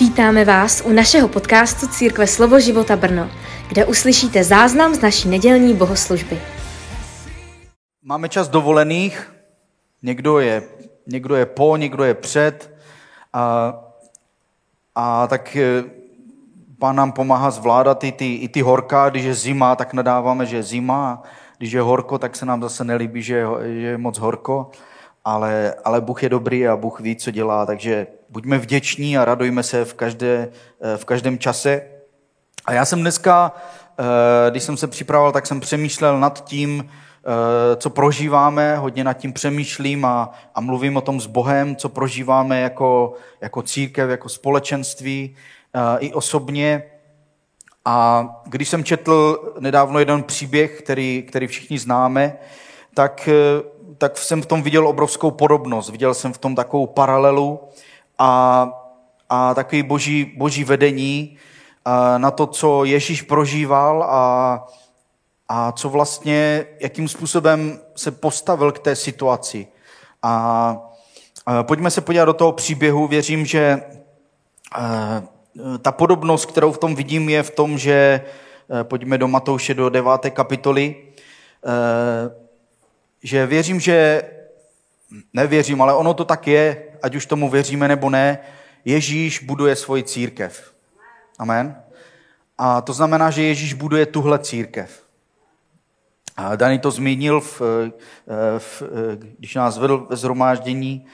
Vítáme vás u našeho podcastu Církve Slovo života Brno, kde uslyšíte záznam z naší nedělní bohoslužby. Máme čas dovolených, někdo je, někdo je po, někdo je před. A, a tak eh, pán nám pomáhá zvládat i ty, i ty horká, když je zima, tak nadáváme, že je zima, když je horko, tak se nám zase nelíbí, že je, že je moc horko, ale, ale Bůh je dobrý a Bůh ví, co dělá, takže buďme vděční a radujme se v, každé, v každém čase. A já jsem dneska, eh, když jsem se připravoval, tak jsem přemýšlel nad tím, eh, co prožíváme, hodně nad tím přemýšlím a, a mluvím o tom s Bohem, co prožíváme jako, jako církev, jako společenství, eh, i osobně. A když jsem četl nedávno jeden příběh, který, který všichni známe, tak, tak jsem v tom viděl obrovskou podobnost. Viděl jsem v tom takovou paralelu a, a takový boží, boží vedení na to, co Ježíš prožíval a, a co vlastně, jakým způsobem se postavil k té situaci. A, pojďme se podívat do toho příběhu. Věřím, že ta podobnost, kterou v tom vidím, je v tom, že pojďme do Matouše do deváté kapitoly, že věřím, že nevěřím, ale ono to tak je, ať už tomu věříme nebo ne, Ježíš buduje svoji církev. Amen. A to znamená, že Ježíš buduje tuhle církev. A Dani to zmínil, v, eh, v, eh, když nás vedl ve zhromáždění.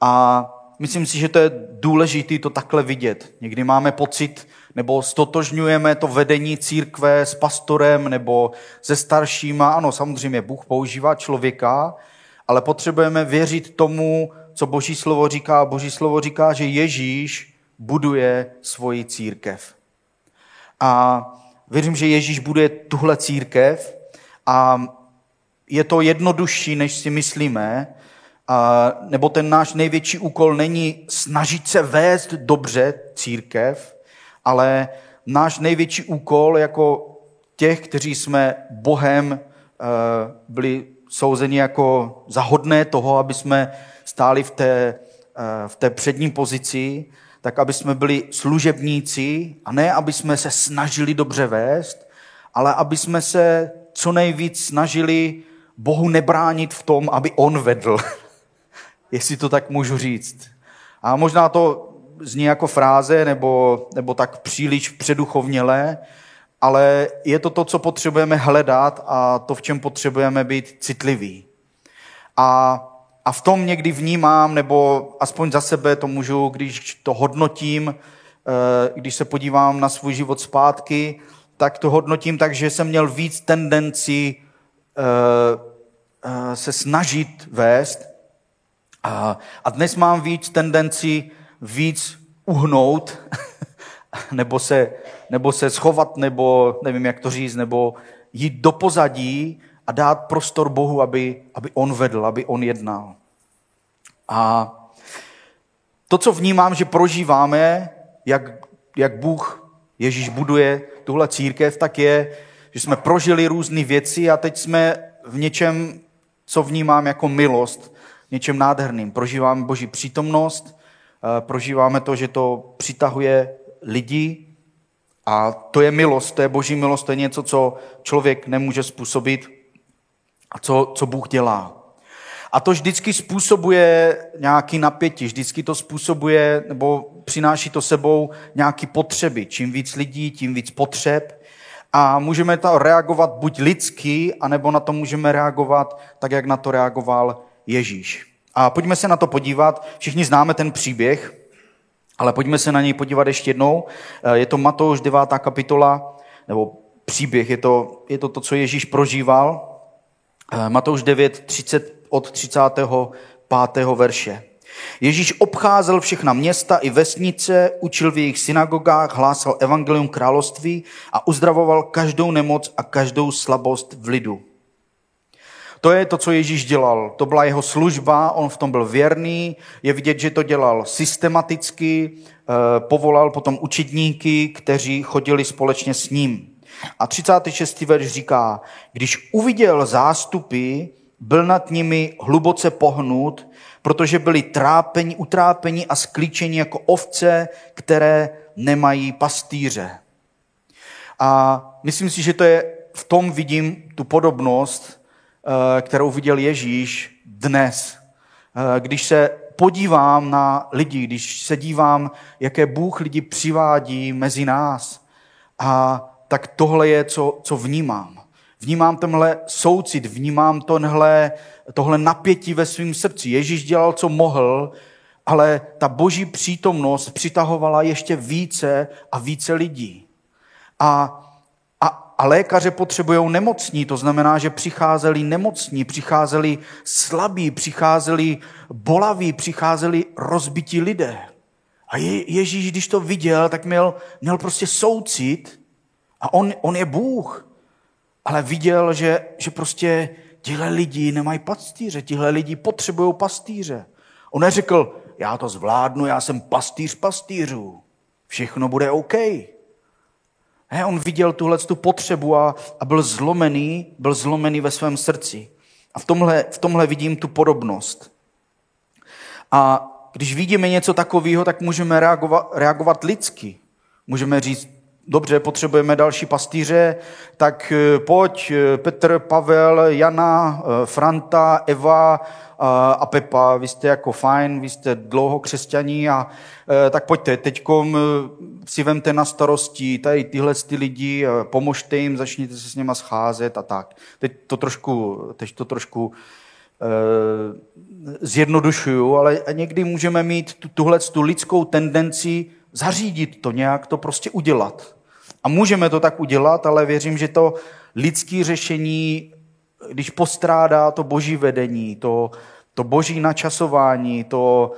A myslím si, že to je důležité to takhle vidět. Někdy máme pocit, nebo stotožňujeme to vedení církve s pastorem nebo se staršíma. Ano, samozřejmě Bůh používá člověka, ale potřebujeme věřit tomu, co Boží slovo říká. Boží slovo říká, že Ježíš buduje svoji církev. A věřím, že Ježíš buduje tuhle církev a je to jednodušší, než si myslíme, a, nebo ten náš největší úkol není snažit se vést dobře církev, ale náš největší úkol jako těch, kteří jsme Bohem eh, byli souzeni jako zahodné toho, aby jsme stáli v té, eh, v té přední pozici, tak aby jsme byli služebníci a ne, aby jsme se snažili dobře vést, ale aby jsme se co nejvíc snažili Bohu nebránit v tom, aby On vedl. Jestli to tak můžu říct. A možná to zní jako fráze nebo, nebo tak příliš předuchovnělé, ale je to to, co potřebujeme hledat a to, v čem potřebujeme být citliví. A, a v tom někdy vnímám, nebo aspoň za sebe to můžu, když to hodnotím, eh, když se podívám na svůj život zpátky, tak to hodnotím tak, že jsem měl víc tendenci eh, eh, se snažit vést. A dnes mám víc tendenci víc uhnout, nebo se, nebo se schovat, nebo nevím, jak to říct, nebo jít do pozadí a dát prostor Bohu, aby, aby on vedl, aby on jednal. A to, co vnímám, že prožíváme, jak, jak Bůh, Ježíš buduje tuhle církev, tak je, že jsme prožili různé věci a teď jsme v něčem, co vnímám jako milost, něčem nádherným. Prožíváme Boží přítomnost, Eh, prožíváme to, že to přitahuje lidi a to je milost, to je boží milost, to je něco, co člověk nemůže způsobit a co, co Bůh dělá. A to vždycky způsobuje nějaký napětí, vždycky to způsobuje nebo přináší to sebou nějaké potřeby. Čím víc lidí, tím víc potřeb. A můžeme to reagovat buď lidsky, anebo na to můžeme reagovat tak, jak na to reagoval Ježíš. A pojďme se na to podívat. Všichni známe ten příběh, ale pojďme se na něj podívat ještě jednou. Eh, je to Matouš 9. kapitola, nebo příběh, je to, je to to, co Ježíš prožíval. Eh, Matouš 9, 30, od 35. verše. Ježíš obcházel všechna města i vesnice, učil v jejich synagogách, hlásal evangelium království a uzdravoval každou nemoc a každou slabost v lidu. To je to, co Ježíš dělal. To byla jeho služba, on v tom byl věrný. Je vidět, že to dělal systematicky, eh, povolal potom učitníky, kteří chodili společně s ním. A 36. verš říká, když uviděl zástupy, byl nad nimi hluboce pohnut, protože byli trápeni, utrápeni a sklíčeni jako ovce, které nemají pastýře. A myslím si, že to je, v tom vidím tu podobnost, kterou viděl Ježíš dnes. Eh, když se podívám na lidi, když se dívám, jaké Bůh lidi přivádí mezi nás, a tak tohle je, co, co vnímám. Vnímám tenhle soucit, vnímám tohle, tohle napětí ve svém srdci. Ježíš dělal, co mohl, ale ta boží přítomnost přitahovala ještě více a více lidí. A, a, lékaře potřebují nemocní, to znamená, že přicházeli nemocní, přicházeli slabí, přicházeli bolaví, přicházeli rozbití lidé. A je, Ježíš, když to viděl, tak měl, měl prostě soucit a on, on je Bůh ale viděl, že, že prostě tihle lidi nemají pastýře, tihle lidi potřebují pastýře. On neřekl, já to zvládnu, já jsem pastýř pastýřů, všechno bude OK. Ne, on viděl tuhle tu potřebu a, a byl zlomený, byl zlomený ve svém srdci. A v tomhle, v tomhle vidím tu podobnost. A když vidíme něco takového, tak můžeme reagovat, reagovat lidsky. Můžeme říct, dobře, potřebujeme další pastýře, tak eh, pojď eh, Petr, Pavel, Jana, eh, Franta, Eva a Pepa, vy jste jako fajn, vy jste dlouho křesťaní a tak pojďte, teď si vemte na starosti tady tyhle ty lidi, pomožte jim, začněte se s nima scházet a tak. Teď to trošku, teď to trošku zjednodušuju, ale někdy můžeme mít tuhle tu lidskou tendenci zařídit to, nějak to prostě udělat. A můžeme to tak udělat, ale věřím, že to lidské řešení, když postrádá to boží vedení, to, to boží načasování, to,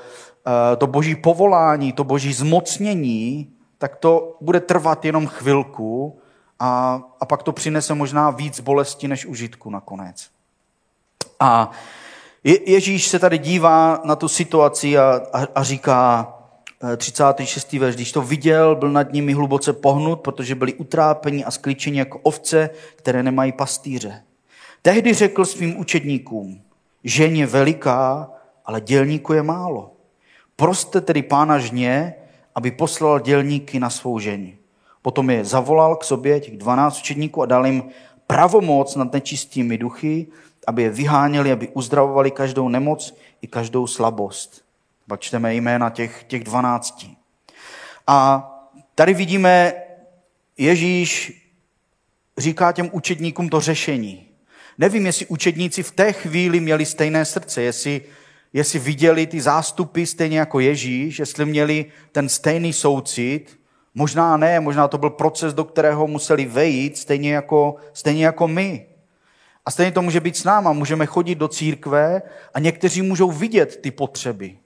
eh, to boží povolání, to boží zmocnění, tak to bude trvat jenom chvilku a, a pak to přinese možná víc bolesti než užitku nakonec. A Ježíš se tady dívá na tu situaci a, a, a říká, 36. verš, když to viděl, byl nad nimi hluboce pohnut, protože byli utrápeni a sklíčeni jako ovce, které nemají pastýře. Tehdy řekl svým učedníkům, žen je veliká, ale dělníku je málo. Proste tedy pána žně, aby poslal dělníky na svou ženi. Potom je zavolal k sobě těch 12 učedníků a dal jim pravomoc nad nečistými duchy, aby je vyháněli, aby uzdravovali každou nemoc i každou slabost. Pak čteme jména těch, těch dvanácti. A tady vidíme, Ježíš říká těm učedníkům to řešení. Nevím, jestli učedníci v té chvíli měli stejné srdce, jestli, jestli viděli ty zástupy stejně jako Ježíš, jestli měli ten stejný soucit. Možná ne, možná to byl proces, do kterého museli vejít, stejně jako, stejně jako my. A stejně to může být s náma. Můžeme chodit do církve a někteří můžou vidět ty potřeby.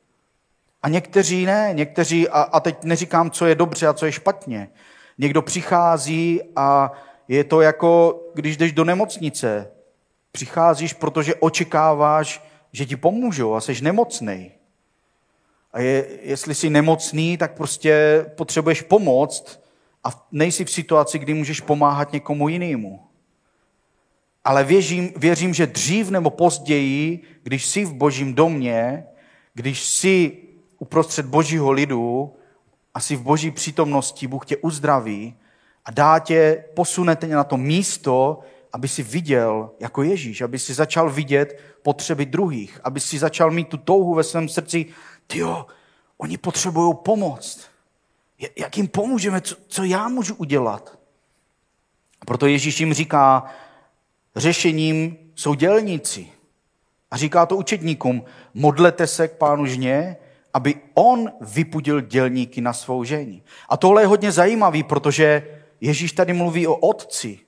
A někteří ne, někteří, a, a teď neříkám, co je dobře a co je špatně. Někdo přichází a je to jako, když jdeš do nemocnice. Přicházíš, protože očekáváš, že ti pomůžou a jsi nemocný. A je, jestli jsi nemocný, tak prostě potřebuješ pomoct a nejsi v situaci, kdy můžeš pomáhat někomu jinému. Ale věřím, věřím, že dřív nebo později, když jsi v božím domě, když jsi uprostřed božího lidu, asi v boží přítomnosti Bůh tě uzdraví a dá tě, posune tě na to místo, aby si viděl jako Ježíš, aby si začal vidět potřeby druhých, aby si začal mít tu touhu ve svém srdci, jo, oni potřebují pomoc. Jak jim pomůžeme, co, co já můžu udělat? Proto Ježíš jim říká, řešením jsou dělníci. A říká to učedníkům, modlete se k pánu žně, aby on vypudil dělníky na svou žení. A tohle je hodně zajímavý, protože Ježíš tady mluví o otci.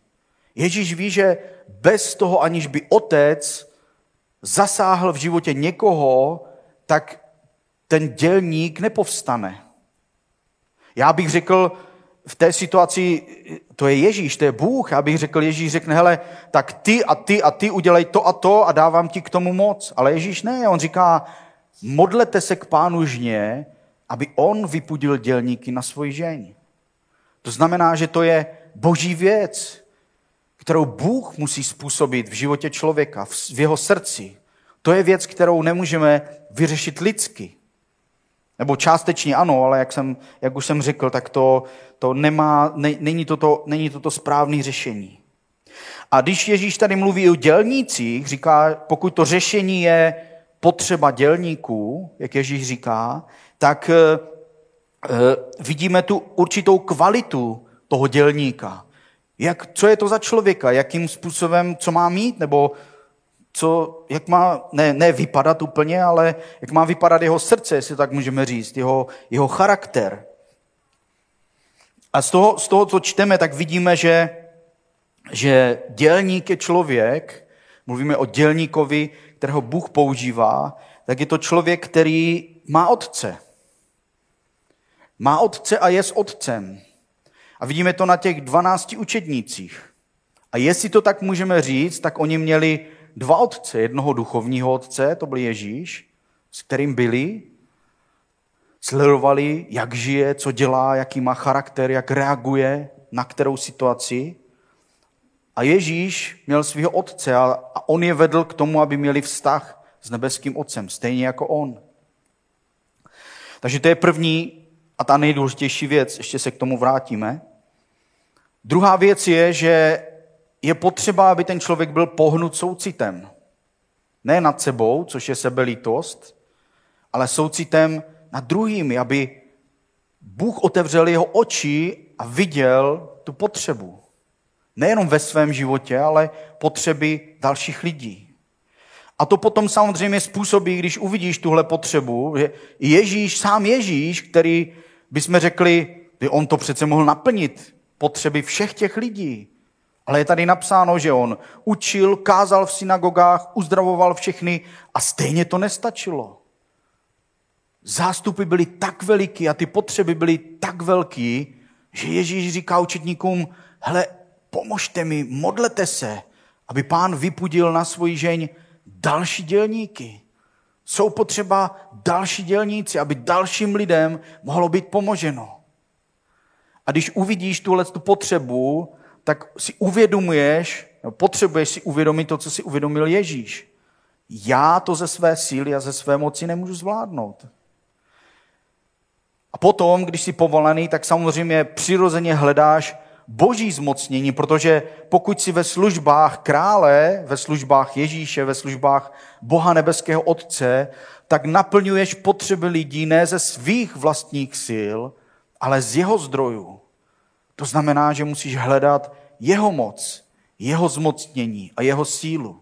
Ježíš ví, že bez toho, aniž by otec zasáhl v životě někoho, tak ten dělník nepovstane. Já bych řekl, v té situaci, to je Ježíš, to je Bůh, já bych řekl, Ježíš řekne, hele, tak ty a ty a ty udělej to a to a dávám ti k tomu moc. Ale Ježíš ne, on říká, modlete se k pánu žně, aby on vypudil dělníky na svoji žeň. To znamená, že to je boží věc, kterou Bůh musí způsobit v životě člověka, v jeho srdci. To je věc, kterou nemůžeme vyřešit lidsky. Nebo částečně ano, ale jak, jsem, jak už jsem řekl, tak to, to nemá, ne, není, toto, není toto správné řešení. A když Ježíš tady mluví o dělnících, říká, pokud to řešení je potřeba dělníků, jak Ježíš říká, tak e, vidíme tu určitou kvalitu toho dělníka. Jak, co je to za člověka, jakým způsobem, co má mít, nebo co, jak má, ne, ne vypadat úplně, ale jak má vypadat jeho srdce, jestli tak můžeme říct, jeho, jeho charakter. A z toho, z toho, co čteme, tak vidíme, že, že dělník je člověk, mluvíme o dělníkovi, kterého Bůh používá, tak je to člověk, který má otce. Má otce a je s otcem. A vidíme to na těch dvanácti učednících. A jestli to tak můžeme říct, tak oni měli dva otce. Jednoho duchovního otce, to byl Ježíš, s kterým byli, sledovali, jak žije, co dělá, jaký má charakter, jak reaguje na kterou situaci. A Ježíš měl svého otce a on je vedl k tomu, aby měli vztah s nebeským otcem, stejně jako on. Takže to je první a ta nejdůležitější věc, ještě se k tomu vrátíme. Druhá věc je, že je potřeba, aby ten člověk byl pohnut soucitem. Ne nad sebou, což je sebelítost, ale soucitem nad druhými, aby Bůh otevřel jeho oči a viděl tu potřebu. Nejenom ve svém životě, ale potřeby dalších lidí. A to potom samozřejmě způsobí, když uvidíš tuhle potřebu, že Ježíš, sám Ježíš, který bychom řekli, by on to přece mohl naplnit, potřeby všech těch lidí. Ale je tady napsáno, že on učil, kázal v synagogách, uzdravoval všechny a stejně to nestačilo. Zástupy byly tak veliký a ty potřeby byly tak velký, že Ježíš říká učetníkům, hele, pomožte mi, modlete se, aby pán vypudil na svoji žeň další dělníky. Jsou potřeba další dělníci, aby dalším lidem mohlo být pomoženo. A když uvidíš tuhle tu potřebu, tak si uvědomuješ, no potřebuješ si uvědomit to, co si uvědomil Ježíš. Já to ze své síly a ze své moci nemůžu zvládnout. A potom, když jsi povolaný, tak samozřejmě přirozeně hledáš boží zmocnění, protože pokud jsi ve službách krále, ve službách Ježíše, ve službách Boha nebeského Otce, tak naplňuješ potřeby lidí ne ze svých vlastních sil, ale z jeho zdrojů. To znamená, že musíš hledat jeho moc, jeho zmocnění a jeho sílu.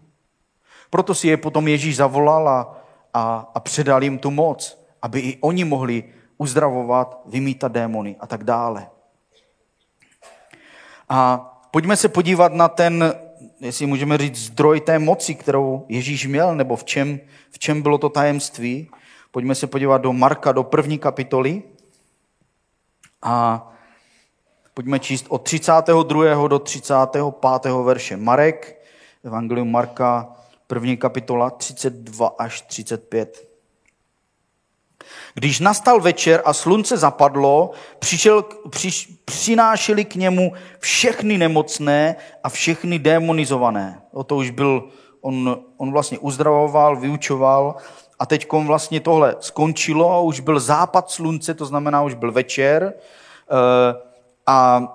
Proto si je potom Ježíš zavolal a, a, a předal jim tu moc, aby i oni mohli uzdravovat, vymítat démony a tak dále. A pojďme se podívat na ten, jestli můžeme říct, zdroj té moci, kterou Ježíš měl, nebo v čem, v čem bylo to tajemství. Pojďme se podívat do Marka, do první kapitoly. A pojďme číst od 32. do 35. verše. Marek, Evangelium Marka, první kapitola 32 až 35. Když nastal večer a slunce zapadlo, přišel, přiš, přinášeli k němu všechny nemocné a všechny demonizované. O to už byl, on, on vlastně uzdravoval, vyučoval a teď vlastně tohle skončilo, už byl západ slunce, to znamená, už byl večer eh, a,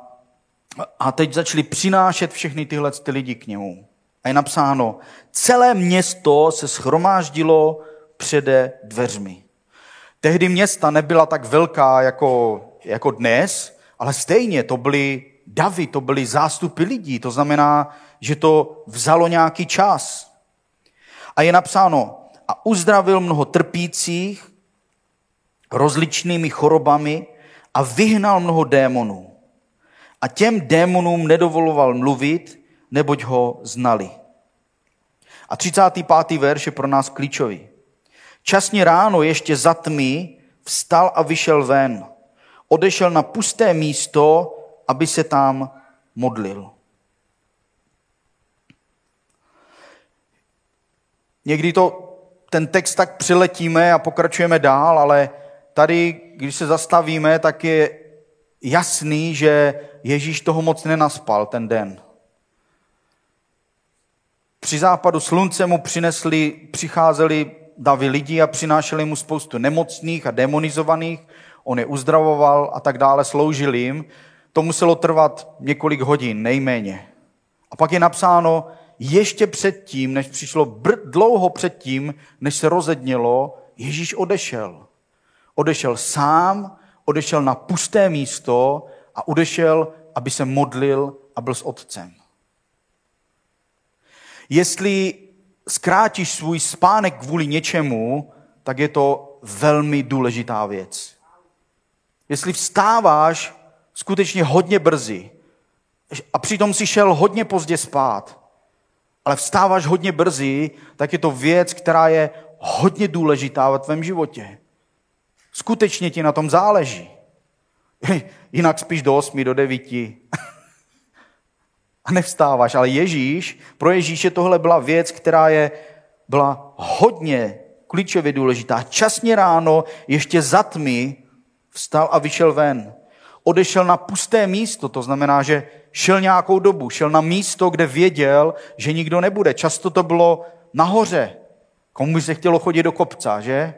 a teď začali přinášet všechny tyhle ty lidi k němu. A je napsáno, celé město se schromáždilo přede dveřmi. Tehdy města nebyla tak velká jako, jako dnes, ale stejně to byly davy, to byly zástupy lidí. To znamená, že to vzalo nějaký čas. A je napsáno, a uzdravil mnoho trpících rozličnými chorobami a vyhnal mnoho démonů. A těm démonům nedovoloval mluvit, neboť ho znali. A 35. verš je pro nás klíčový. Časně ráno ještě za tmy vstal a vyšel ven. Odešel na pusté místo, aby se tam modlil. Někdy to, ten text tak přiletíme a pokračujeme dál, ale tady, když se zastavíme, tak je jasný, že Ježíš toho moc nenaspal ten den. Při západu slunce mu přinesli, přicházeli davy lidí a přinášeli mu spoustu nemocných a demonizovaných. On je uzdravoval a tak dále, sloužil jim. To muselo trvat několik hodin, nejméně. A pak je napsáno, ještě předtím, než přišlo br- dlouho předtím, než se rozednělo, Ježíš odešel. Odešel sám, odešel na pusté místo a odešel, aby se modlil a byl s otcem. Jestli zkrátíš svůj spánek kvůli něčemu, tak je to velmi důležitá věc. Jestli vstáváš skutečně hodně brzy a přitom si šel hodně pozdě spát, ale vstáváš hodně brzy, tak je to věc, která je hodně důležitá ve tvém životě. Skutečně ti na tom záleží. Jinak spíš do 8, do 9 a nevstáváš. Ale Ježíš, pro Ježíše tohle byla věc, která je, byla hodně klíčově důležitá. Časně ráno, ještě za tmy, vstal a vyšel ven. Odešel na pusté místo, to znamená, že šel nějakou dobu, šel na místo, kde věděl, že nikdo nebude. Často to bylo nahoře. Komu by se chtělo chodit do kopca, že?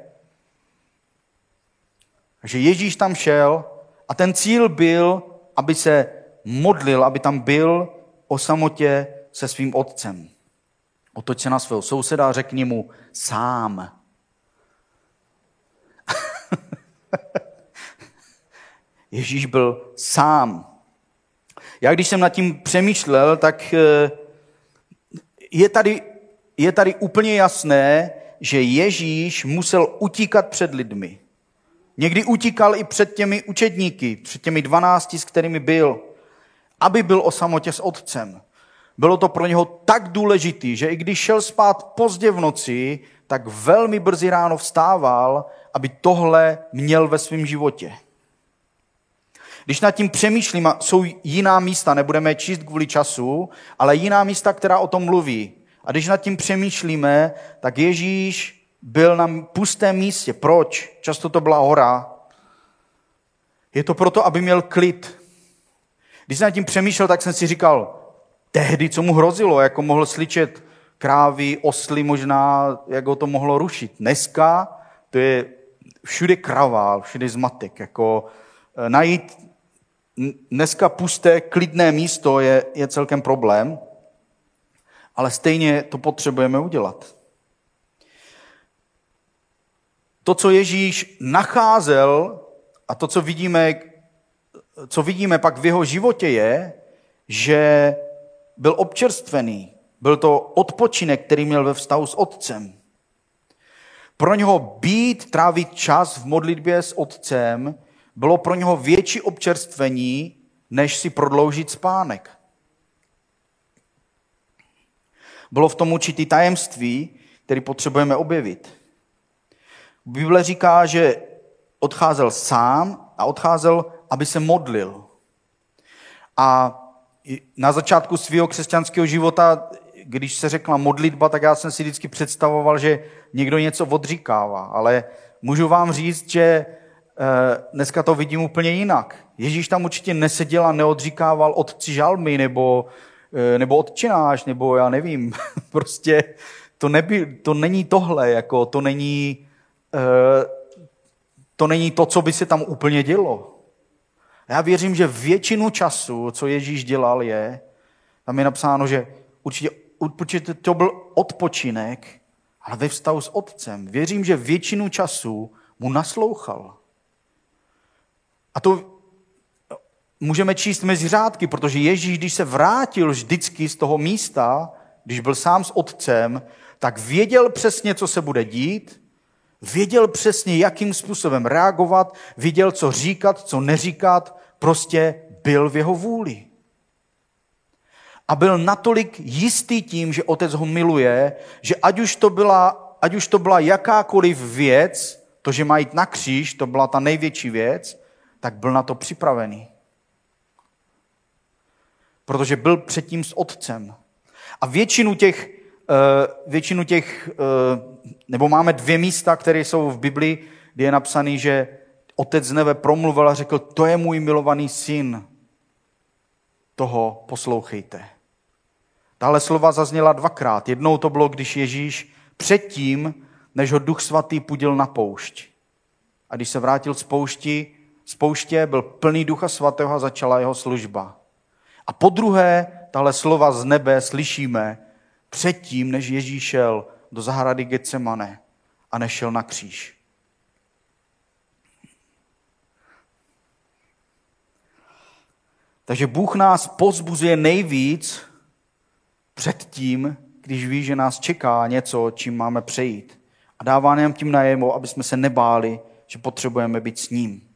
Takže Ježíš tam šel a ten cíl byl, aby se modlil, aby tam byl o samotě se svým otcem. Otoč se na svého souseda a řekni mu sám. Ježíš byl sám. Já když jsem nad tím přemýšlel, tak eh, je tady, je tady úplně jasné, že Ježíš musel utíkat před lidmi. Někdy utíkal i před těmi učedníky, před těmi dvanácti, s kterými byl aby byl o samotě s otcem. Bylo to pro něho tak důležitý, že i když šel spát pozdě v noci, tak velmi brzy ráno vstával, aby tohle měl ve svém životě. Když nad tím přemýšlím, jsou jiná místa, nebudeme číst kvůli času, ale jiná místa, která o tom mluví. A když nad tím přemýšlíme, tak Ježíš byl na pustém místě. Proč? Často to byla hora. Je to proto, aby měl klid, když jsem nad tím přemýšlel, tak jsem si říkal, tehdy, co mu hrozilo, jako mohl slyšet krávy, osly možná, jak ho to mohlo rušit. Dneska to je všude kravál, všude zmatek. Jako e, najít dneska pusté, klidné místo je, je celkem problém, ale stejně to potřebujeme udělat. To, co Ježíš nacházel a to, co vidíme co vidíme pak v jeho životě je, že byl občerstvený. Byl to odpočinek, který měl ve vztahu s otcem. Pro něho být, trávit čas v modlitbě s otcem, bylo pro něho větší občerstvení, než si prodloužit spánek. Bylo v tom určitý tajemství, který potřebujeme objevit. Bible říká, že odcházel sám a odcházel aby se modlil. A na začátku svého křesťanského života, když se řekla modlitba, tak já jsem si vždycky představoval, že někdo něco odříkává. Ale můžu vám říct, že eh, dneska to vidím úplně jinak. Ježíš tam určitě neseděl a neodříkával otci žalmy nebo, eh, nebo odčináš, nebo já nevím. prostě to, nebyl, to není tohle, jako to není, eh, to není to, co by se tam úplně dělo. Já věřím, že většinu času, co Ježíš dělal, je, tam je napsáno, že určitě, určitě to byl odpočinek, ale ve vztahu s otcem. Věřím, že většinu času mu naslouchal. A to můžeme číst mezi řádky, protože Ježíš, když se vrátil vždycky z toho místa, když byl sám s otcem, tak věděl přesně, co se bude dít, věděl přesně, jakým způsobem reagovat, věděl, co říkat, co neříkat, prostě byl v jeho vůli. A byl natolik jistý tím, že otec ho miluje, že ať už to byla, ať už to byla jakákoliv věc, to, že má jít na kříž, to byla ta největší věc, tak byl na to připravený. Protože byl předtím s otcem. A většinu těch, eh, většinu těch eh, nebo máme dvě místa, které jsou v Biblii, kde je napsaný, že otec z nebe promluvil a řekl, to je můj milovaný syn, toho poslouchejte. Tahle slova zazněla dvakrát. Jednou to bylo, když Ježíš předtím, než ho Duch Svatý pudil na poušť. A když se vrátil z poušti, z pouště byl plný Ducha Svatého a začala jeho služba. A po druhé, tahle slova z nebe slyšíme předtím, než Ježíš šel do zahrady Getsemane a nešel na kříž. Takže Bůh nás pozbuzuje nejvíc předtím, když ví, že nás čeká něco, čím máme přejít. A dává nám tím najemo, aby jsme se nebáli, že potřebujeme být s ním.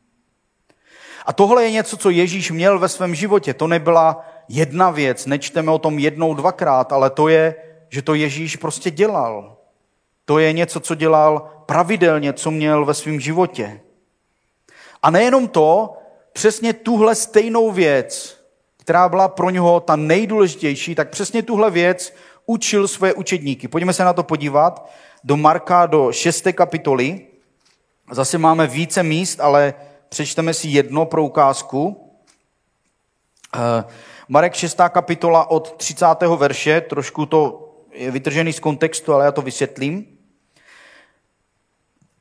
A tohle je něco, co Ježíš měl ve svém životě. To nebyla jedna věc, nečteme o tom jednou, dvakrát, ale to je, že to Ježíš prostě dělal. To je něco, co dělal pravidelně, co měl ve svém životě. A nejenom to, přesně tuhle stejnou věc, která byla pro něho ta nejdůležitější, tak přesně tuhle věc učil svoje učedníky. Pojďme se na to podívat do Marka, do 6. kapitoly. Zase máme více míst, ale přečteme si jedno pro ukázku. Eh, Marek 6. kapitola od 30. verše, trošku to je vytržený z kontextu, ale já to vysvětlím.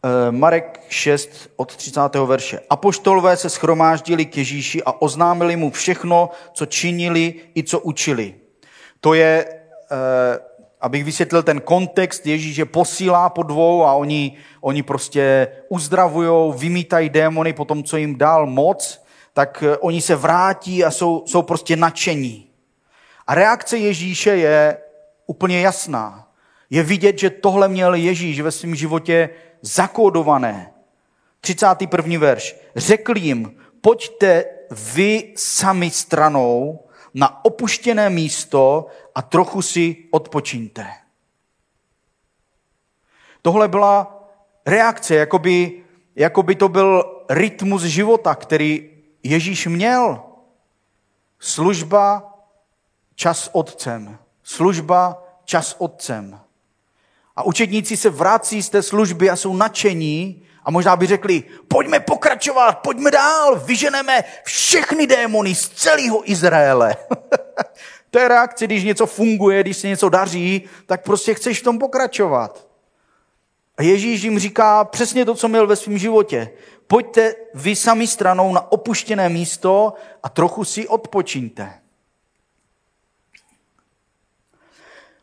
Eh, Marek 6 od 30. verše. Apoštolové se schromáždili k Ježíši a oznámili mu všechno, co činili i co učili. To je, eh, abych vysvětlil ten kontext, Ježíš je posílá po dvou a oni, oni prostě uzdravují, vymítají démony po tom, co jim dal moc, tak eh, oni se vrátí a jsou, jsou prostě nadšení. A reakce Ježíše je úplně jasná. Je vidět, že tohle měl Ježíš ve svém životě zakódované. 31. verš. Řekl jim, pojďte vy sami stranou na opuštěné místo a trochu si odpočíňte. Tohle byla reakce, jako by, jako by to byl rytmus života, který Ježíš měl. Služba, čas otcem. Služba, čas otcem. A učedníci se vrací z té služby a jsou nadšení a možná by řekli, pojďme pokračovat, pojďme dál, vyženeme všechny démony z celého Izraele. to je reakce, když něco funguje, když se něco daří, tak prostě chceš v tom pokračovat. A Ježíš jim říká přesně to, co měl ve svém životě. Pojďte vy sami stranou na opuštěné místo a trochu si odpočíňte.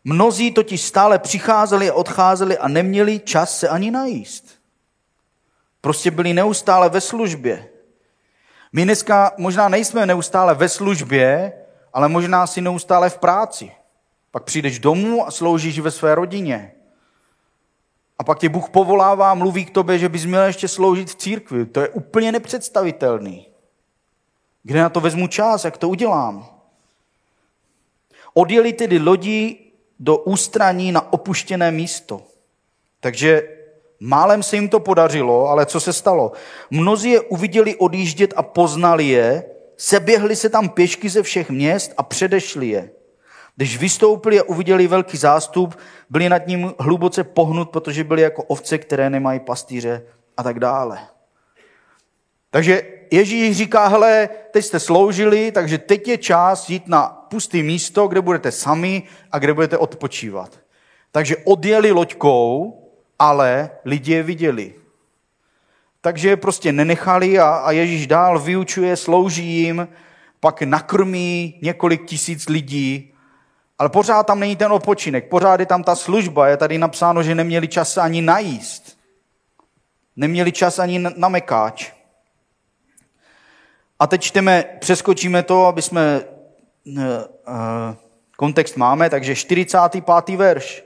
Mnozí totiž stále přicházeli a odcházeli a neměli čas se ani najíst. Prostě byli neustále ve službě. My dneska možná nejsme neustále ve službě, ale možná si neustále v práci. Pak přijdeš domů a sloužíš ve své rodině. A pak tě Bůh povolává, mluví k tobě, že bys měl ještě sloužit v církvi. To je úplně nepředstavitelný. Kde na to vezmu čas, jak to udělám? Odjeli tedy lodi do ústraní na opuštěné místo. Takže málem se jim to podařilo, ale co se stalo? Mnozí je uviděli odjíždět a poznali je, seběhli se tam pěšky ze všech měst a předešli je. Když vystoupili a uviděli velký zástup, byli nad ním hluboce pohnut, protože byli jako ovce, které nemají pastýře a tak dále. Takže Ježíš říká, hele, teď jste sloužili, takže teď je čas jít na pusté místo, kde budete sami a kde budete odpočívat. Takže odjeli loďkou, ale lidi je viděli. Takže je prostě nenechali a, a Ježíš dál vyučuje, slouží jim, pak nakrmí několik tisíc lidí, ale pořád tam není ten odpočinek, pořád je tam ta služba, je tady napsáno, že neměli čas ani najíst. Neměli čas ani na mekáč. A teď čteme, přeskočíme to, aby jsme uh, kontext máme, takže 45. verš.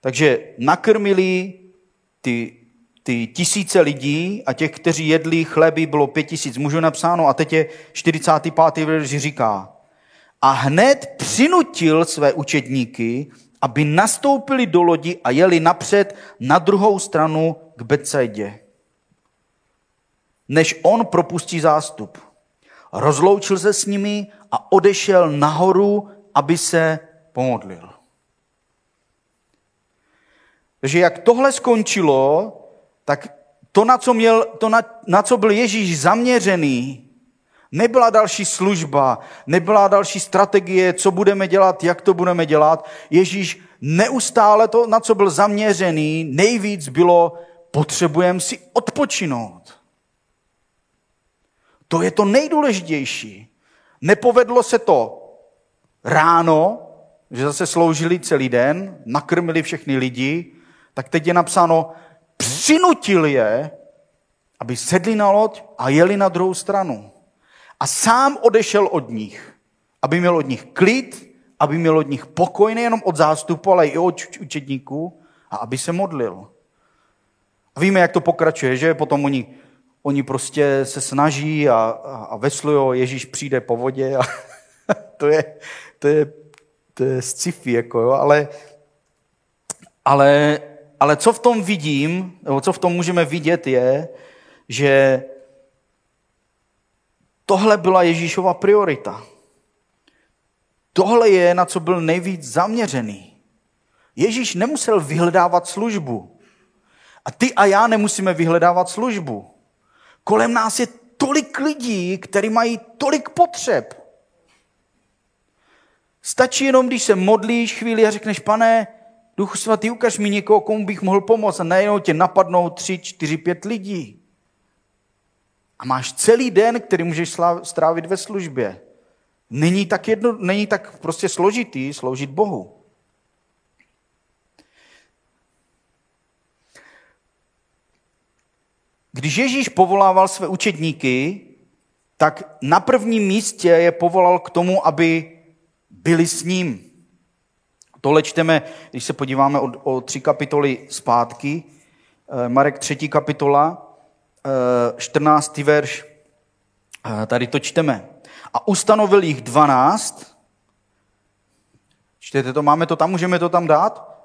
Takže nakrmili ty, ty tisíce lidí a těch, kteří jedli chleby, bylo pět tisíc mužů napsáno a teď je 45. verš říká, a hned přinutil své učedníky, aby nastoupili do lodi a jeli napřed na druhou stranu k Betsaidě než on propustí zástup. Rozloučil se s nimi a odešel nahoru, aby se pomodlil. Takže jak tohle skončilo, tak to, na co, měl, to na, na co byl Ježíš zaměřený, Nebyla další služba, nebyla další strategie, co budeme dělat, jak to budeme dělat. Ježíš neustále to, na co byl zaměřený, nejvíc bylo, potřebujeme si odpočinout. To je to nejdůležitější. Nepovedlo se to ráno, že zase sloužili celý den, nakrmili všechny lidi, tak teď je napsáno, přinutil je, aby sedli na loď a jeli na druhou stranu. A sám odešel od nich, aby měl od nich klid, aby měl od nich pokoj nejenom od zástupu, ale i od učedníků a aby se modlil. A víme, jak to pokračuje, že potom oni, oni prostě se snaží a, a, veslují, Ježíš přijde po vodě a to je, to je, to je sci-fi, jako jo, ale, ale, ale co v tom vidím, nebo co v tom můžeme vidět je, že tohle byla Ježíšova priorita. Tohle je, na co byl nejvíc zaměřený. Ježíš nemusel vyhledávat službu. A ty a já nemusíme vyhledávat službu. Kolem nás je tolik lidí, kteří mají tolik potřeb. Stačí jenom, když se modlíš chvíli a řekneš, pane, Duchu svatý, ukaž mi někoho, komu bych mohl pomoct a najednou tě napadnou tři, čtyři, pět lidí. A máš celý den, který můžeš strávit ve službě. Není tak, jedno, není tak prostě složitý sloužit Bohu. Když Ježíš povolával své učedníky, tak na prvním místě je povolal k tomu, aby byli s ním. Tohle čteme, když se podíváme o, o tři kapitoly zpátky. Eh, Marek třetí kapitola, 14. Eh, verš, eh, tady to čteme. A ustanovil jich 12. Čtete to, máme to tam, můžeme to tam dát?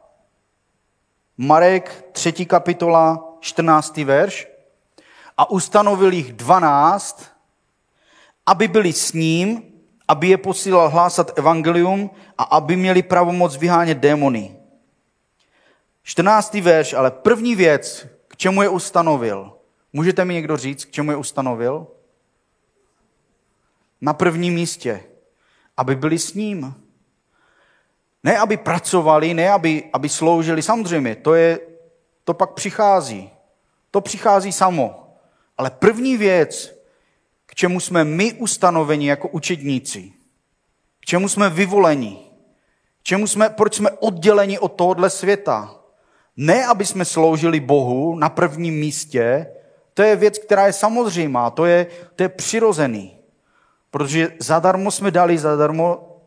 Marek 3. kapitola, 14. verš. A ustanovil jich 12, aby byli s ním, aby je posílal hlásat evangelium a aby měli pravomoc vyhánět démony. 14. verš, ale první věc, k čemu je ustanovil, Můžete mi někdo říct, k čemu je ustanovil? Na prvním místě. Aby byli s ním. Ne, aby pracovali, ne, aby, aby sloužili. Samozřejmě, to, je, to pak přichází. To přichází samo. Ale první věc, k čemu jsme my ustanoveni jako učedníci, k čemu jsme vyvoleni, k čemu jsme, proč jsme odděleni od tohohle světa. Ne, aby jsme sloužili Bohu na prvním místě, to je věc, která je samozřejmá, to je, to je přirozený. Protože zadarmo jsme dali, zadarmo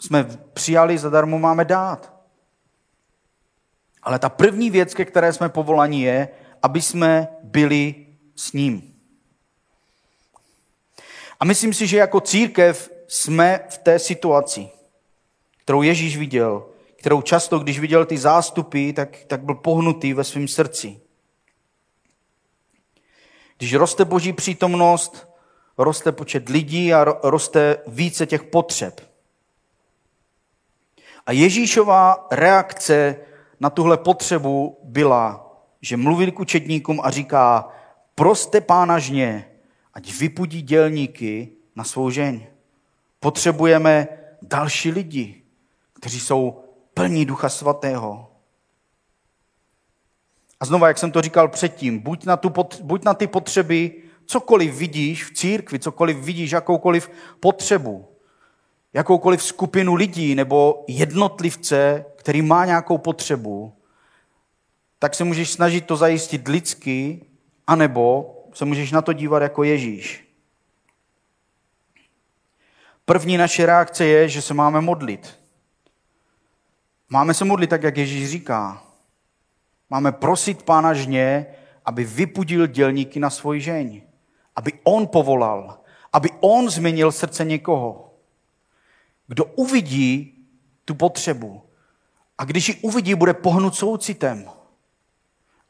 jsme přijali, zadarmo máme dát. Ale ta první věc, ke které jsme povolani, je, aby jsme byli s ním. A myslím si, že jako církev jsme v té situaci, kterou Ježíš viděl, kterou často, když viděl ty zástupy, tak, tak byl pohnutý ve svém srdci. Když roste boží přítomnost, roste počet lidí a roste více těch potřeb. A Ježíšová reakce na tuhle potřebu byla, že mluvil k učedníkům a říká, proste pána žně, ať vypudí dělníky na svou žeň. Potřebujeme další lidi, kteří jsou plní Ducha Svatého. A znova, jak jsem to říkal předtím, buď na, tu, buď na ty potřeby, cokoliv vidíš v církvi, cokoliv vidíš, jakoukoliv potřebu, jakoukoliv skupinu lidí nebo jednotlivce, který má nějakou potřebu, tak se můžeš snažit to zajistit lidsky, anebo se můžeš na to dívat jako Ježíš. První naše reakce je, že se máme modlit. Máme se modlit tak, jak Ježíš říká. Máme prosit pána žně, aby vypudil dělníky na svoji žeň. Aby on povolal. Aby on změnil srdce někoho. Kdo uvidí tu potřebu. A když ji uvidí, bude pohnut soucitem.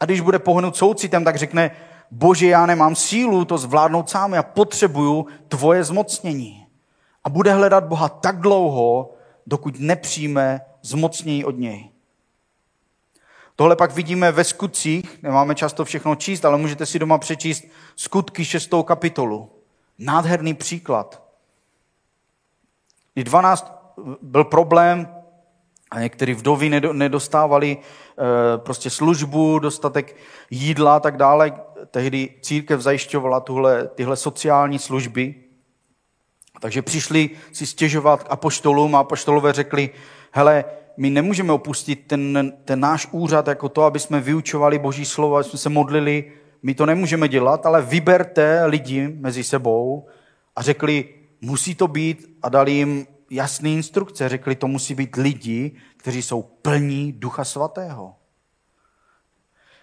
A když bude pohnut soucitem, tak řekne, bože, já nemám sílu to zvládnout sám, já potřebuju tvoje zmocnění. A bude hledat Boha tak dlouho, dokud nepřijme zmocnění od něj. Tohle pak vidíme ve skutcích, nemáme často všechno číst, ale můžete si doma přečíst skutky šestou kapitolu. Nádherný příklad. Kdy 12 byl problém a některé vdovy nedostávali eh, prostě službu, dostatek jídla a tak dále. Tehdy církev zajišťovala tuhle, tyhle sociální služby. Takže přišli si stěžovat k apoštolům a apoštolové řekli, hele, my nemůžeme opustit ten, ten náš úřad jako to, aby jsme vyučovali Boží slovo, aby jsme se modlili. My to nemůžeme dělat, ale vyberte lidi mezi sebou a řekli, musí to být a dali jim jasné instrukce. Řekli, to musí být lidi, kteří jsou plní Ducha Svatého.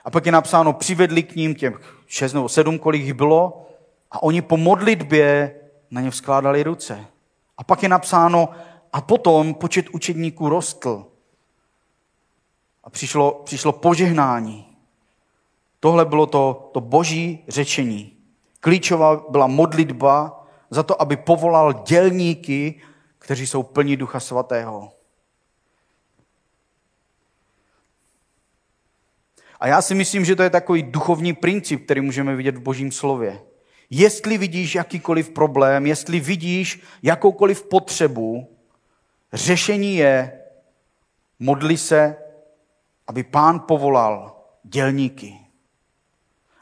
A pak je napsáno, přivedli k ním těch šest nebo sedm, kolik jich bylo, a oni po modlitbě na ně vzkládali ruce. A pak je napsáno, a potom počet učedníků rostl. A přišlo, přišlo požehnání. Tohle bylo to, to boží řečení. Klíčová byla modlitba za to, aby povolal dělníky, kteří jsou plní Ducha Svatého. A já si myslím, že to je takový duchovní princip, který můžeme vidět v Božím slově. Jestli vidíš jakýkoliv problém, jestli vidíš jakoukoliv potřebu, řešení je, modli se, aby pán povolal dělníky.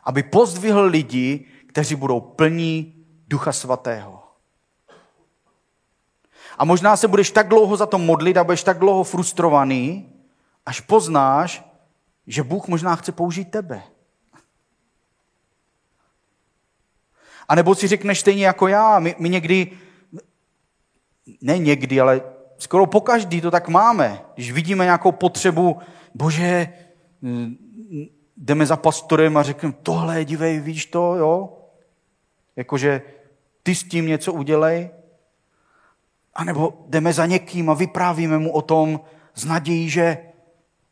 Aby pozdvihl lidi, kteří budou plní Ducha Svatého. A možná se budeš tak dlouho za to modlit a budeš tak dlouho frustrovaný, až poznáš, že Bůh možná chce použít tebe. A nebo si řekneš stejně jako já, my, my někdy, ne někdy, ale skoro po každý to tak máme. Když vidíme nějakou potřebu, bože, jdeme za pastorem a řekneme, tohle, dívej, víš to, jo? Jakože ty s tím něco udělej. A nebo jdeme za někým a vyprávíme mu o tom z nadějí, že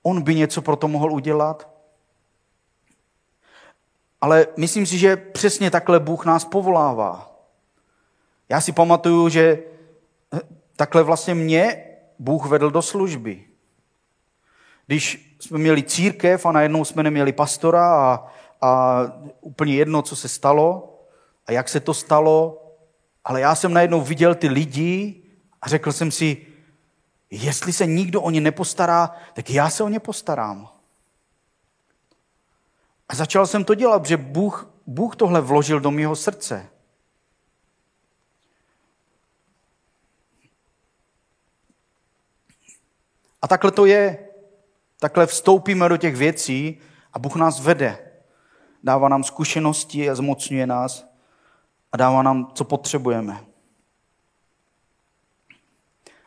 on by něco pro to mohl udělat. Ale myslím si, že přesně takhle Bůh nás povolává. Já si pamatuju, že takhle vlastně mě Bůh vedl do služby. Když jsme měli církev a najednou jsme neměli pastora a, a úplně jedno, co se stalo a jak se to stalo, ale já jsem najednou viděl ty lidi řekl jsem si, jestli se nikdo o ně nepostará, tak já se o ně postarám. A začal jsem to dělat, že Bůh, Bůh tohle vložil do mého srdce. A takhle to je. Takhle vstoupíme do těch věcí a Bůh nás vede. Dává nám zkušenosti a zmocňuje nás a dává nám, co potřebujeme.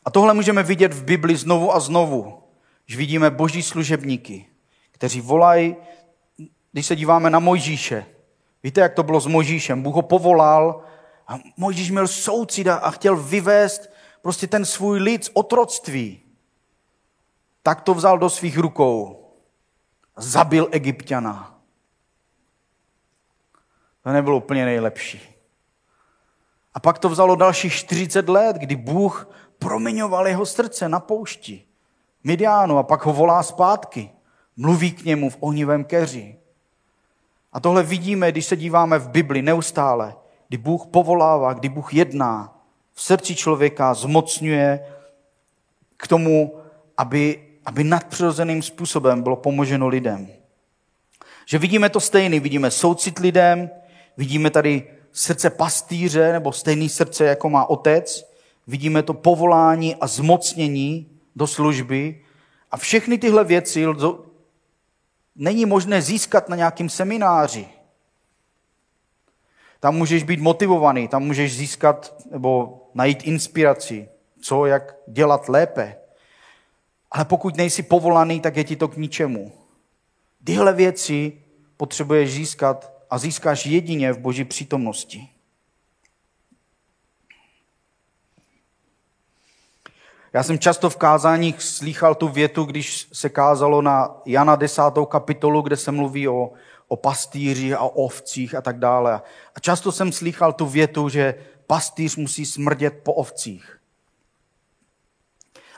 A tohle můžeme vidět v Bibli znovu a znovu, že vidíme boží služebníky, kteří volají, když se díváme na Mojžíše. Víte, jak to bylo s Mojžíšem? Bůh ho povolal a Mojžíš měl soucit a chtěl vyvést prostě ten svůj lid z otroctví tak to vzal do svých rukou. Zabil egyptiana. To nebylo úplně nejlepší. A pak to vzalo dalších 40 let, kdy Bůh proměňoval jeho srdce na poušti. Midiánu a pak ho volá zpátky. Mluví k němu v ohnivém keři. A tohle vidíme, když se díváme v Bibli neustále, kdy Bůh povolává, kdy Bůh jedná v srdci člověka, zmocňuje k tomu, aby aby nadpřirozeným způsobem bylo pomoženo lidem. Že vidíme to stejný, vidíme soucit lidem, vidíme tady srdce pastýře nebo stejný srdce, jako má otec, vidíme to povolání a zmocnění do služby a všechny tyhle věci není možné získat na nějakém semináři. Tam můžeš být motivovaný, tam můžeš získat nebo najít inspiraci, co, jak dělat lépe. Ale pokud nejsi povolaný, tak je ti to k ničemu. Tyhle věci potřebuješ získat a získáš jedině v boží přítomnosti. Já jsem často v kázáních slýchal tu větu, když se kázalo na Jana 10. kapitolu, kde se mluví o, o pastýři a ovcích a tak dále. A často jsem slýchal tu větu, že pastýř musí smrdět po ovcích.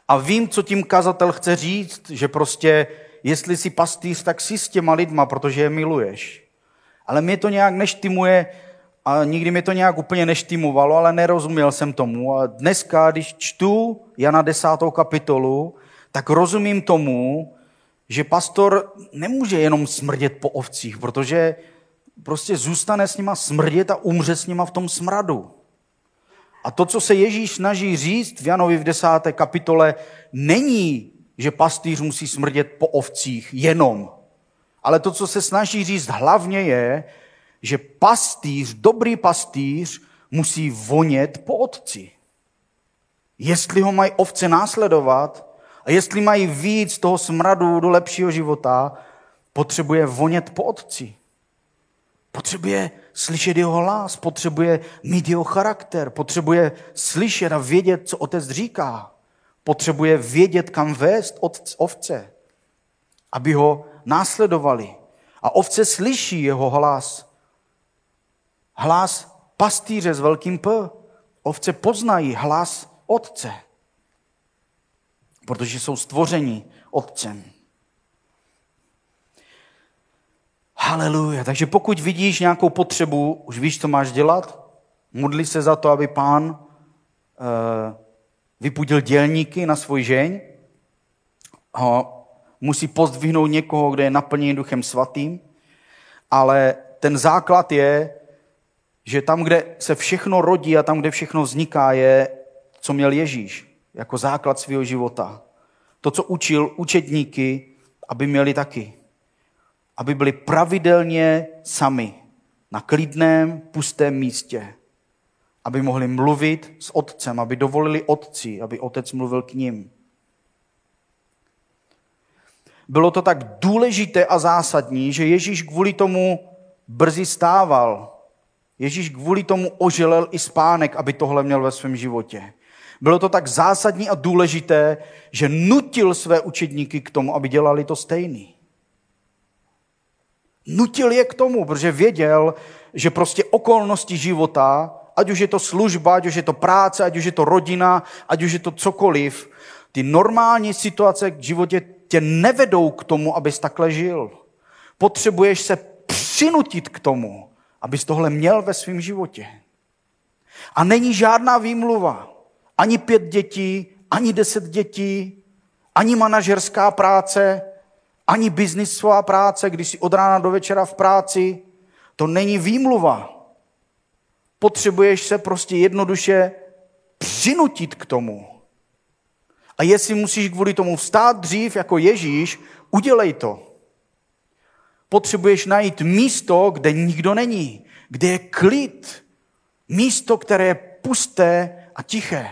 A vím, co tím kazatel chce říct, že prostě, jestli si pastýř, tak si s těma lidma, protože je miluješ. Ale mě to nějak neštimuje a nikdy mi to nějak úplně neštýmovalo, ale nerozuměl jsem tomu. A dneska, když čtu Jana 10. kapitolu, tak rozumím tomu, že pastor nemůže jenom smrdět po ovcích, protože prostě zůstane s nima smrdět a umře s nima v tom smradu. A to, co se Ježíš snaží říct v Janovi v desáté kapitole, není, že pastýř musí smrdět po ovcích jenom. Ale to, co se snaží říct hlavně je, že pastýř, dobrý pastýř, musí vonět po otci. Jestli ho mají ovce následovat a jestli mají víc toho smradu do lepšího života, potřebuje vonět po otci. Potřebuje slyšet jeho hlas, potřebuje mít jeho charakter, potřebuje slyšet a vědět, co otec říká. Potřebuje vědět, kam vést ovce, aby ho následovali. A ovce slyší jeho hlas. Hlas pastýře s velkým P. Ovce poznají hlas otce, protože jsou stvořeni otcem. Haleluja. Takže pokud vidíš nějakou potřebu, už víš, co máš dělat, modli se za to, aby pán uh, vypudil dělníky na svůj žeň. A musí pozdvihnout někoho, kde je naplněný duchem svatým. Ale ten základ je, že tam, kde se všechno rodí a tam, kde všechno vzniká, je, co měl Ježíš jako základ svého života. To, co učil učedníky, aby měli taky aby byli pravidelně sami na klidném, pustém místě, aby mohli mluvit s otcem, aby dovolili otci, aby otec mluvil k ním. Bylo to tak důležité a zásadní, že Ježíš kvůli tomu brzy stával. Ježíš kvůli tomu oželel i spánek, aby tohle měl ve svém životě. Bylo to tak zásadní a důležité, že nutil své učedníky k tomu, aby dělali to stejný. Nutil je k tomu, protože věděl, že prostě okolnosti života, ať už je to služba, ať už je to práce, ať už je to rodina, ať už je to cokoliv, ty normální situace k životě tě nevedou k tomu, abys takhle žil. Potřebuješ se přinutit k tomu, abys tohle měl ve svém životě. A není žádná výmluva. Ani pět dětí, ani deset dětí, ani manažerská práce, ani biznisová práce, když jsi od rána do večera v práci, to není výmluva. Potřebuješ se prostě jednoduše přinutit k tomu. A jestli musíš kvůli tomu vstát dřív jako Ježíš, udělej to. Potřebuješ najít místo, kde nikdo není, kde je klid. Místo, které je pusté a tiché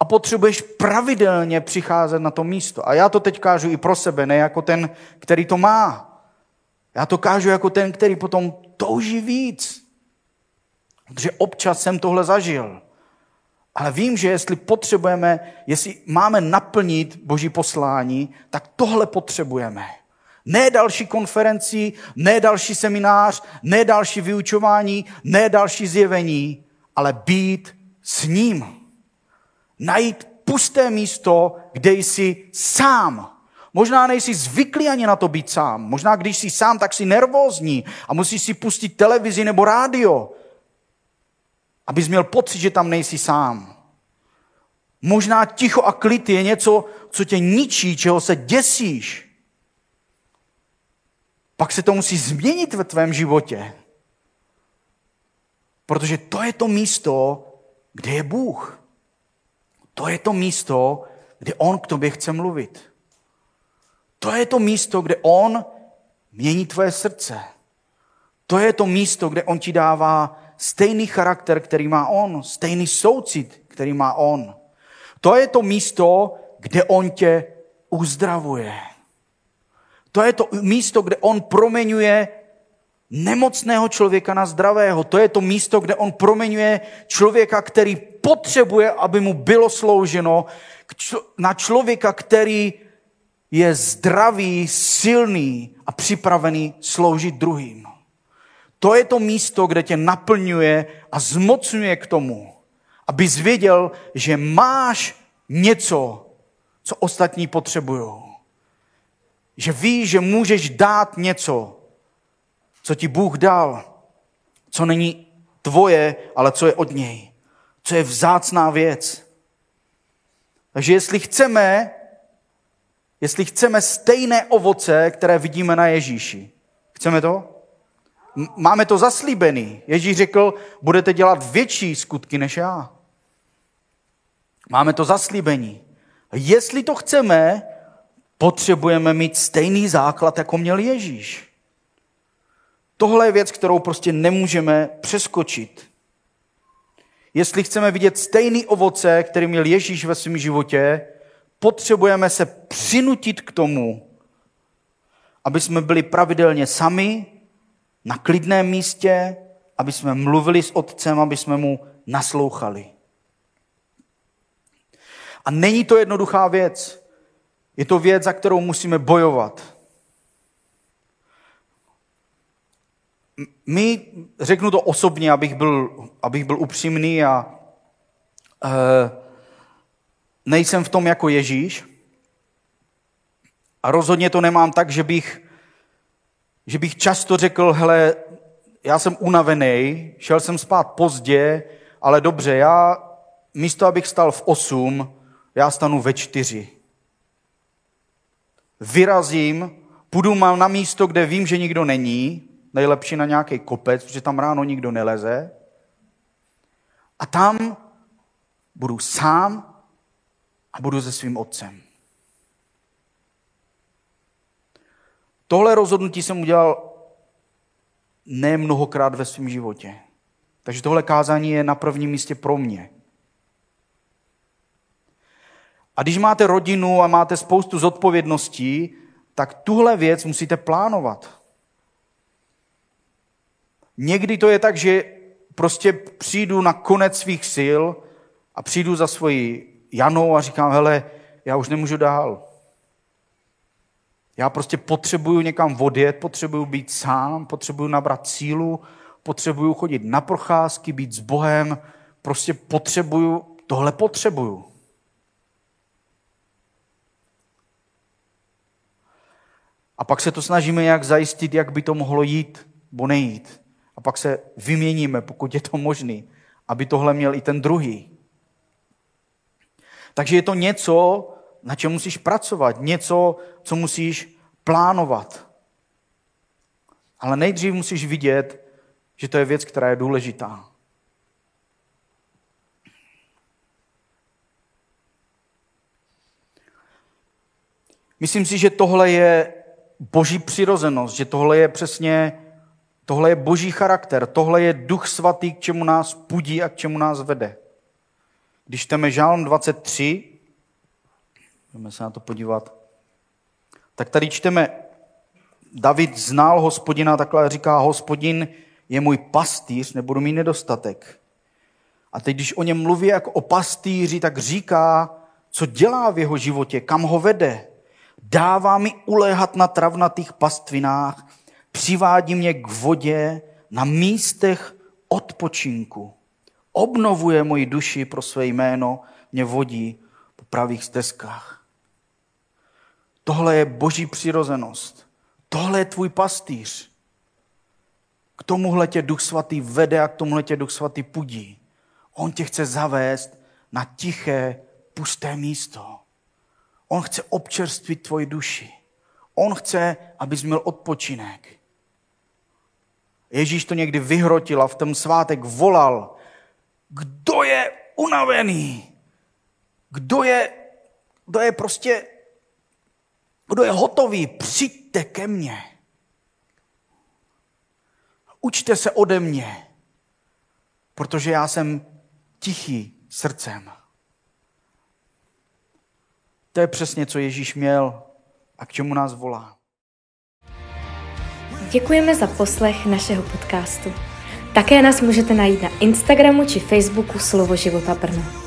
a potřebuješ pravidelně přicházet na to místo. A já to teď kážu i pro sebe, ne jako ten, který to má. Já to kážu jako ten, který potom touží víc. Protože občas jsem tohle zažil. Ale vím, že jestli potřebujeme, jestli máme naplnit Boží poslání, tak tohle potřebujeme. Ne další konferenci, ne další seminář, ne další vyučování, ne další zjevení, ale být s ním najít pusté místo, kde jsi sám. Možná nejsi zvyklý ani na to být sám. Možná když jsi sám, tak jsi nervózní a musíš si pustit televizi nebo rádio, abys měl pocit, že tam nejsi sám. Možná ticho a klid je něco, co tě ničí, čeho se děsíš. Pak se to musí změnit ve tvém životě. Protože to je to místo, kde je Bůh. To je to místo, kde on k tobě chce mluvit. To je to místo, kde on mění tvoje srdce. To je to místo, kde on ti dává stejný charakter, který má on, stejný soucit, který má on. To je to místo, kde on tě uzdravuje. To je to místo, kde on proměňuje nemocného člověka na zdravého. To je to místo, kde on proměňuje člověka, který potřebuje, aby mu bylo slouženo, na člověka, který je zdravý, silný a připravený sloužit druhým. To je to místo, kde tě naplňuje a zmocňuje k tomu, aby věděl, že máš něco, co ostatní potřebují. Že víš, že můžeš dát něco, co ti Bůh dal. Co není tvoje, ale co je od něj. Co je vzácná věc. Takže jestli chceme, jestli chceme stejné ovoce, které vidíme na Ježíši, chceme to? Máme to zaslíbený. Ježíš řekl, budete dělat větší skutky než já. Máme to zaslíbení. Jestli to chceme, potřebujeme mít stejný základ, jako měl Ježíš. Tohle je věc, kterou prostě nemůžeme přeskočit. Jestli chceme vidět stejný ovoce, který měl Ježíš ve svém životě, potřebujeme se přinutit k tomu, aby jsme byli pravidelně sami, na klidném místě, aby jsme mluvili s Otcem, aby jsme mu naslouchali. A není to jednoduchá věc. Je to věc, za kterou musíme bojovat. My, řeknu to osobně, abych byl, abych byl upřímný a e, nejsem v tom jako Ježíš. A rozhodně to nemám tak, že bych, že bych často řekl, hele, já jsem unavený, šel jsem spát pozdě, ale dobře, já místo, abych stal v 8, já stanu ve čtyři. Vyrazím, půjdu na místo, kde vím, že nikdo není, nejlepší na nějaký kopec, protože tam ráno nikdo neleze. A tam budu sám a budu se svým otcem. Tohle rozhodnutí jsem udělal ne mnohokrát ve svém životě. Takže tohle kázání je na prvním místě pro mě. A když máte rodinu a máte spoustu zodpovědností, tak tuhle věc musíte plánovat. Někdy to je tak, že prostě přijdu na konec svých sil a přijdu za svoji Janou a říkám, hele, já už nemůžu dál. Já prostě potřebuju někam odjet, potřebuju být sám, potřebuju nabrat sílu, potřebuju chodit na procházky, být s Bohem, prostě potřebuju, tohle potřebuju. A pak se to snažíme jak zajistit, jak by to mohlo jít, bo nejít. A pak se vyměníme, pokud je to možný, aby tohle měl i ten druhý. Takže je to něco, na čem musíš pracovat, něco, co musíš plánovat. Ale nejdřív musíš vidět, že to je věc, která je důležitá. Myslím si, že tohle je boží přirozenost, že tohle je přesně, tohle je boží charakter, tohle je duch svatý, k čemu nás pudí a k čemu nás vede. Když čteme Žálm 23, budeme se na to podívat, tak tady čteme, David znal hospodina, takhle říká, hospodin je můj pastýř, nebudu mít nedostatek. A teď, když o něm mluví jako o pastýři, tak říká, co dělá v jeho životě, kam ho vede. Dává mi uléhat na travnatých pastvinách, přivádí mě k vodě na místech odpočinku. Obnovuje moji duši pro své jméno, mě vodí po pravých stezkách. Tohle je boží přirozenost. Tohle je tvůj pastýř. K tomuhle tě Duch Svatý vede a k tomuhle tě Duch Svatý pudí. On tě chce zavést na tiché, pusté místo. On chce občerstvit tvoji duši. On chce, abys měl odpočinek. Ježíš to někdy vyhrotil a v ten svátek volal, kdo je unavený, kdo je, kdo je prostě, kdo je hotový, přijďte ke mně. Učte se ode mě, protože já jsem tichý srdcem. To je přesně, co Ježíš měl a k čemu nás volá. Děkujeme za poslech našeho podcastu. Také nás můžete najít na Instagramu či Facebooku Slovo života Brno.